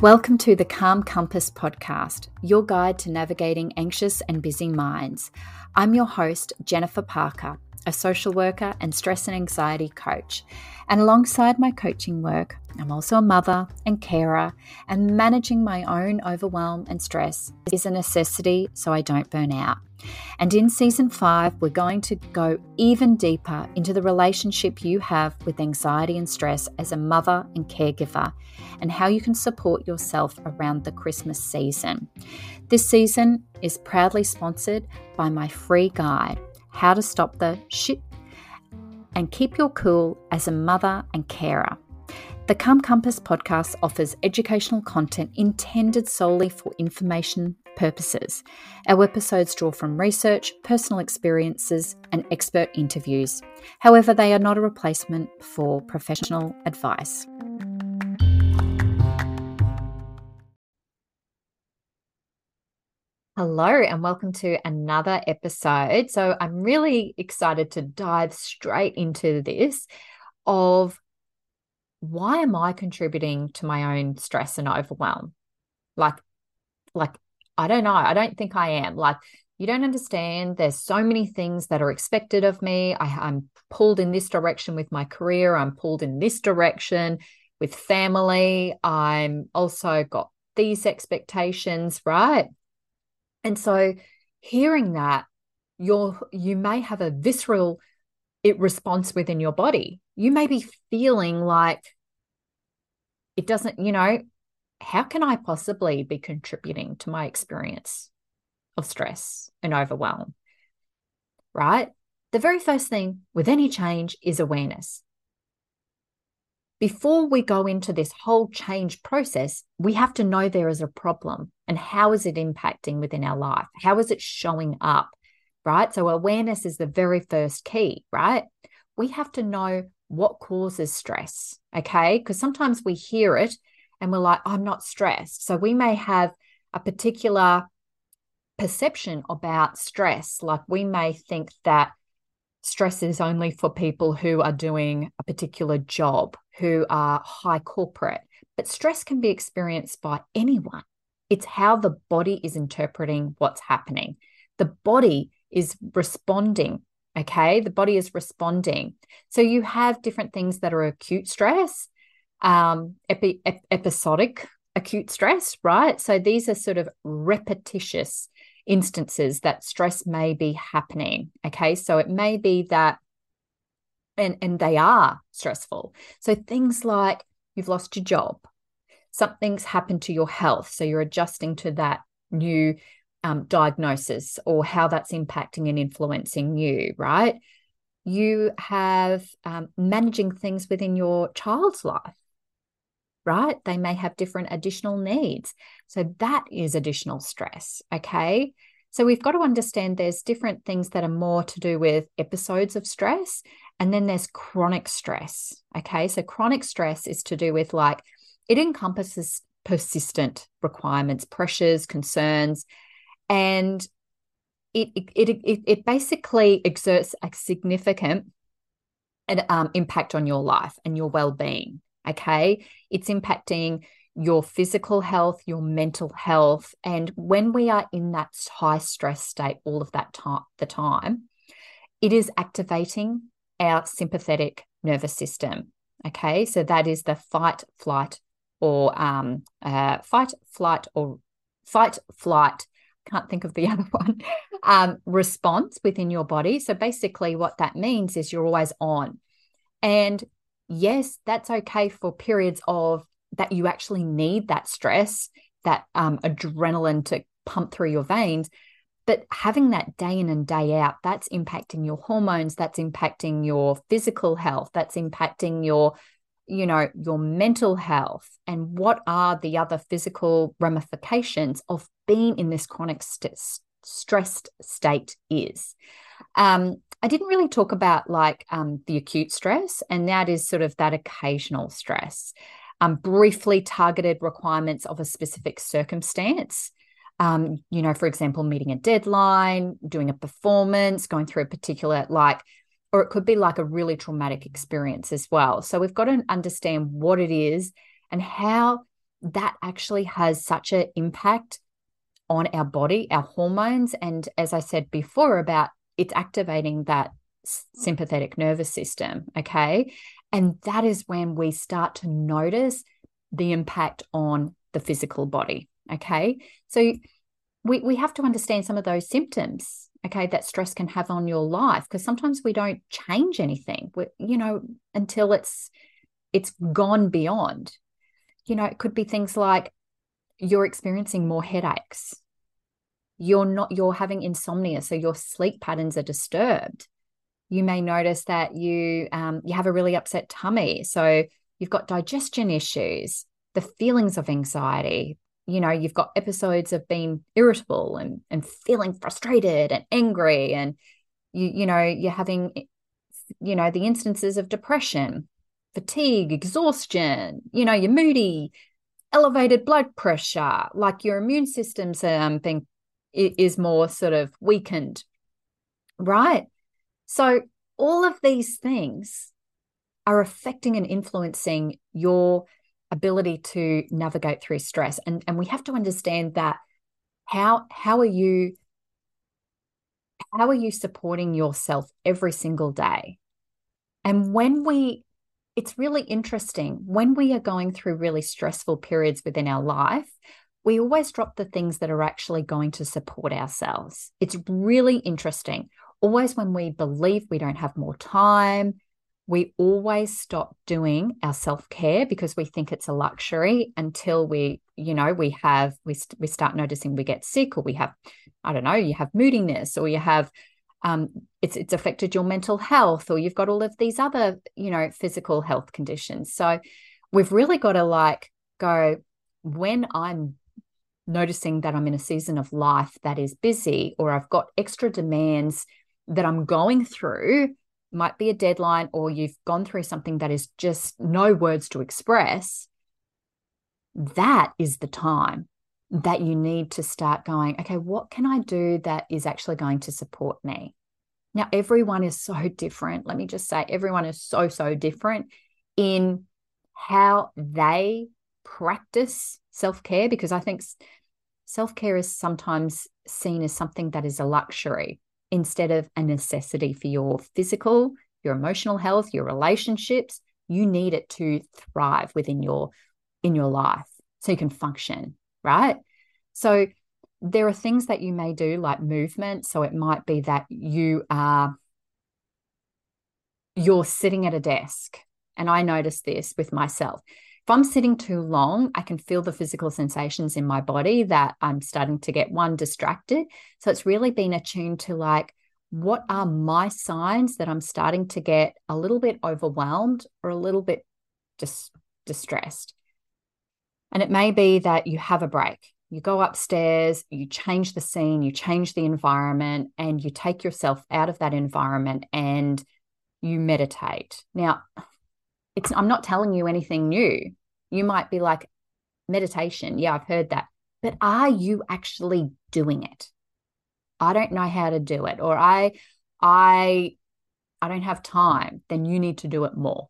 Welcome to the Calm Compass podcast, your guide to navigating anxious and busy minds. I'm your host, Jennifer Parker, a social worker and stress and anxiety coach. And alongside my coaching work, I'm also a mother and carer, and managing my own overwhelm and stress is a necessity so I don't burn out. And in season five, we're going to go even deeper into the relationship you have with anxiety and stress as a mother and caregiver, and how you can support yourself around the Christmas season. This season is proudly sponsored by my free guide, How to Stop the Shit and Keep Your Cool as a Mother and Carer. The Calm Compass podcast offers educational content intended solely for information purposes. Our episodes draw from research, personal experiences, and expert interviews. However, they are not a replacement for professional advice. Hello, and welcome to another episode. So, I'm really excited to dive straight into this of why am I contributing to my own stress and overwhelm? Like, like I don't know. I don't think I am. Like, you don't understand. There's so many things that are expected of me. I, I'm pulled in this direction with my career. I'm pulled in this direction with family. I'm also got these expectations, right? And so hearing that, you're you may have a visceral it response within your body. You may be feeling like it doesn't, you know, how can I possibly be contributing to my experience of stress and overwhelm? Right? The very first thing with any change is awareness. Before we go into this whole change process, we have to know there is a problem and how is it impacting within our life? How is it showing up? Right? So, awareness is the very first key, right? We have to know what causes stress. Okay. Because sometimes we hear it and we're like, I'm not stressed. So we may have a particular perception about stress. Like we may think that stress is only for people who are doing a particular job, who are high corporate, but stress can be experienced by anyone. It's how the body is interpreting what's happening. The body is responding. Okay. The body is responding. So you have different things that are acute stress um, epi- ep- episodic acute stress, right? So these are sort of repetitious instances that stress may be happening. Okay. So it may be that, and, and they are stressful. So things like you've lost your job, something's happened to your health. So you're adjusting to that new um, diagnosis or how that's impacting and influencing you, right? You have um, managing things within your child's life right? They may have different additional needs. So that is additional stress. Okay. So we've got to understand there's different things that are more to do with episodes of stress. And then there's chronic stress. Okay. So chronic stress is to do with like, it encompasses persistent requirements, pressures, concerns, and it, it, it, it basically exerts a significant um, impact on your life and your well-being Okay. It's impacting your physical health, your mental health. And when we are in that high stress state all of that time, the time, it is activating our sympathetic nervous system. Okay. So that is the fight, flight, or um, uh, fight, flight, or fight, flight. Can't think of the other one. Um, response within your body. So basically, what that means is you're always on. And yes, that's okay for periods of that you actually need that stress, that um, adrenaline to pump through your veins. But having that day in and day out, that's impacting your hormones, that's impacting your physical health, that's impacting your, you know, your mental health. And what are the other physical ramifications of being in this chronic st- stressed state is? Um, I didn't really talk about like um, the acute stress, and that is sort of that occasional stress, um, briefly targeted requirements of a specific circumstance. Um, you know, for example, meeting a deadline, doing a performance, going through a particular like, or it could be like a really traumatic experience as well. So we've got to understand what it is and how that actually has such an impact on our body, our hormones. And as I said before, about it's activating that sympathetic nervous system. Okay. And that is when we start to notice the impact on the physical body. Okay. So we, we have to understand some of those symptoms okay that stress can have on your life because sometimes we don't change anything. We, you know until it's it's gone beyond. You know it could be things like you're experiencing more headaches. You're not you're having insomnia so your sleep patterns are disturbed. You may notice that you um, you have a really upset tummy so you've got digestion issues the feelings of anxiety you know you've got episodes of being irritable and and feeling frustrated and angry and you you know you're having you know the instances of depression fatigue exhaustion you know you're moody elevated blood pressure like your immune system's um being is more sort of weakened right? So all of these things are affecting and influencing your ability to navigate through stress. And and we have to understand that how how are you how are you supporting yourself every single day? And when we it's really interesting when we are going through really stressful periods within our life we always drop the things that are actually going to support ourselves. It's really interesting. Always when we believe we don't have more time we always stop doing our self-care because we think it's a luxury until we you know we have we, we start noticing we get sick or we have i don't know you have moodiness or you have um, it's it's affected your mental health or you've got all of these other you know physical health conditions. So we've really got to like go when i'm noticing that i'm in a season of life that is busy or i've got extra demands that i'm going through might be a deadline or you've gone through something that is just no words to express, that is the time that you need to start going, okay, what can I do that is actually going to support me? Now, everyone is so different. Let me just say, everyone is so, so different in how they practice self care because I think self care is sometimes seen as something that is a luxury instead of a necessity for your physical, your emotional health, your relationships. You need it to thrive within your in your life so you can function, right? So there are things that you may do like movement. So it might be that you are you're sitting at a desk. And I noticed this with myself. I'm sitting too long, I can feel the physical sensations in my body that I'm starting to get one distracted. So it's really been attuned to like, what are my signs that I'm starting to get a little bit overwhelmed or a little bit dis- distressed? And it may be that you have a break. You go upstairs, you change the scene, you change the environment, and you take yourself out of that environment and you meditate. Now, it's I'm not telling you anything new. You might be like meditation. Yeah, I've heard that. But are you actually doing it? I don't know how to do it or I I I don't have time, then you need to do it more.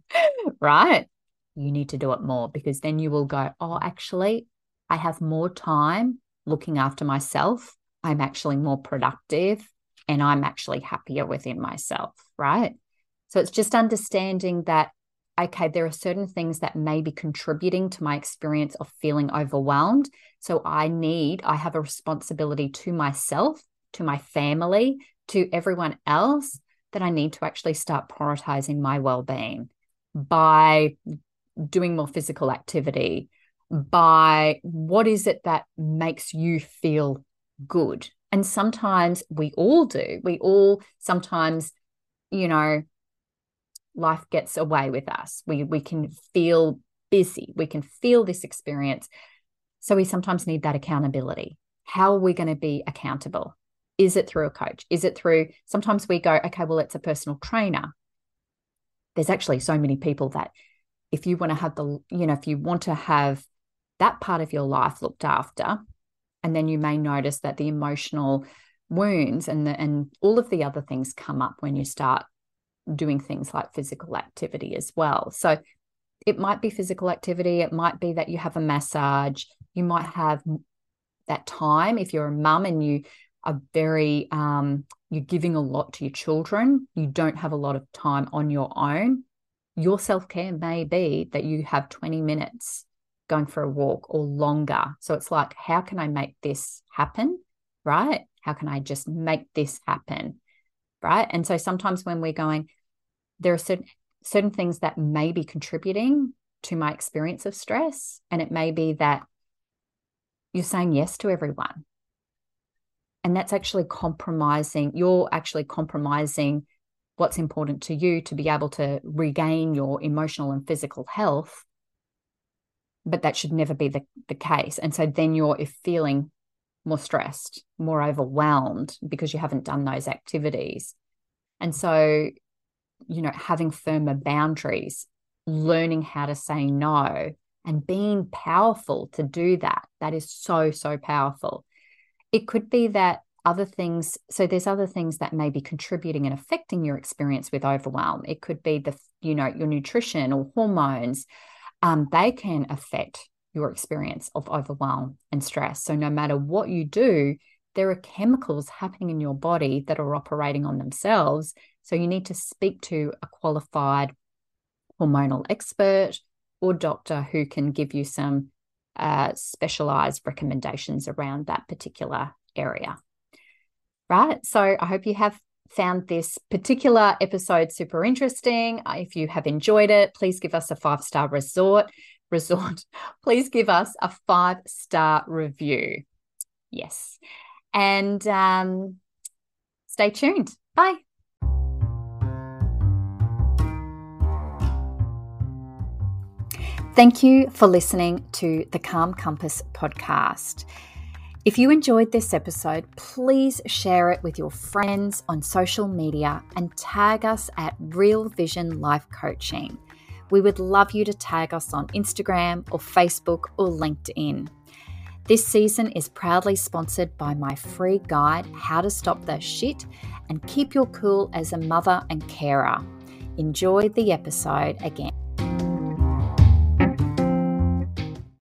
right? You need to do it more because then you will go, "Oh, actually, I have more time looking after myself. I'm actually more productive and I'm actually happier within myself." Right? So it's just understanding that, okay, there are certain things that may be contributing to my experience of feeling overwhelmed. So I need, I have a responsibility to myself, to my family, to everyone else that I need to actually start prioritizing my well being by doing more physical activity, by what is it that makes you feel good. And sometimes we all do. We all sometimes, you know, life gets away with us. We we can feel busy. We can feel this experience. So we sometimes need that accountability. How are we going to be accountable? Is it through a coach? Is it through sometimes we go, okay, well, it's a personal trainer. There's actually so many people that if you want to have the, you know, if you want to have that part of your life looked after, and then you may notice that the emotional wounds and the, and all of the other things come up when you start doing things like physical activity as well. So it might be physical activity, it might be that you have a massage, you might have that time if you're a mum and you are very um, you're giving a lot to your children you don't have a lot of time on your own your self-care may be that you have 20 minutes going for a walk or longer. So it's like how can i make this happen right? How can i just make this happen right? And so sometimes when we're going there are certain certain things that may be contributing to my experience of stress and it may be that you're saying yes to everyone. And that's actually compromising, you're actually compromising what's important to you to be able to regain your emotional and physical health. But that should never be the, the case. And so then you're feeling more stressed, more overwhelmed because you haven't done those activities. And so, you know, having firmer boundaries, learning how to say no, and being powerful to do that. That is so, so powerful. It could be that other things, so there's other things that may be contributing and affecting your experience with overwhelm. It could be the, you know, your nutrition or hormones. Um, they can affect your experience of overwhelm and stress. So no matter what you do, there are chemicals happening in your body that are operating on themselves. So you need to speak to a qualified hormonal expert or doctor who can give you some uh, specialized recommendations around that particular area. Right. So I hope you have found this particular episode super interesting. Uh, if you have enjoyed it, please give us a five star resort. Resort, please give us a five star review. Yes. And um, stay tuned. Bye. Thank you for listening to the Calm Compass podcast. If you enjoyed this episode, please share it with your friends on social media and tag us at Real Vision Life Coaching. We would love you to tag us on Instagram or Facebook or LinkedIn. This season is proudly sponsored by my free guide, How to Stop the Shit and Keep Your Cool as a Mother and Carer. Enjoy the episode again.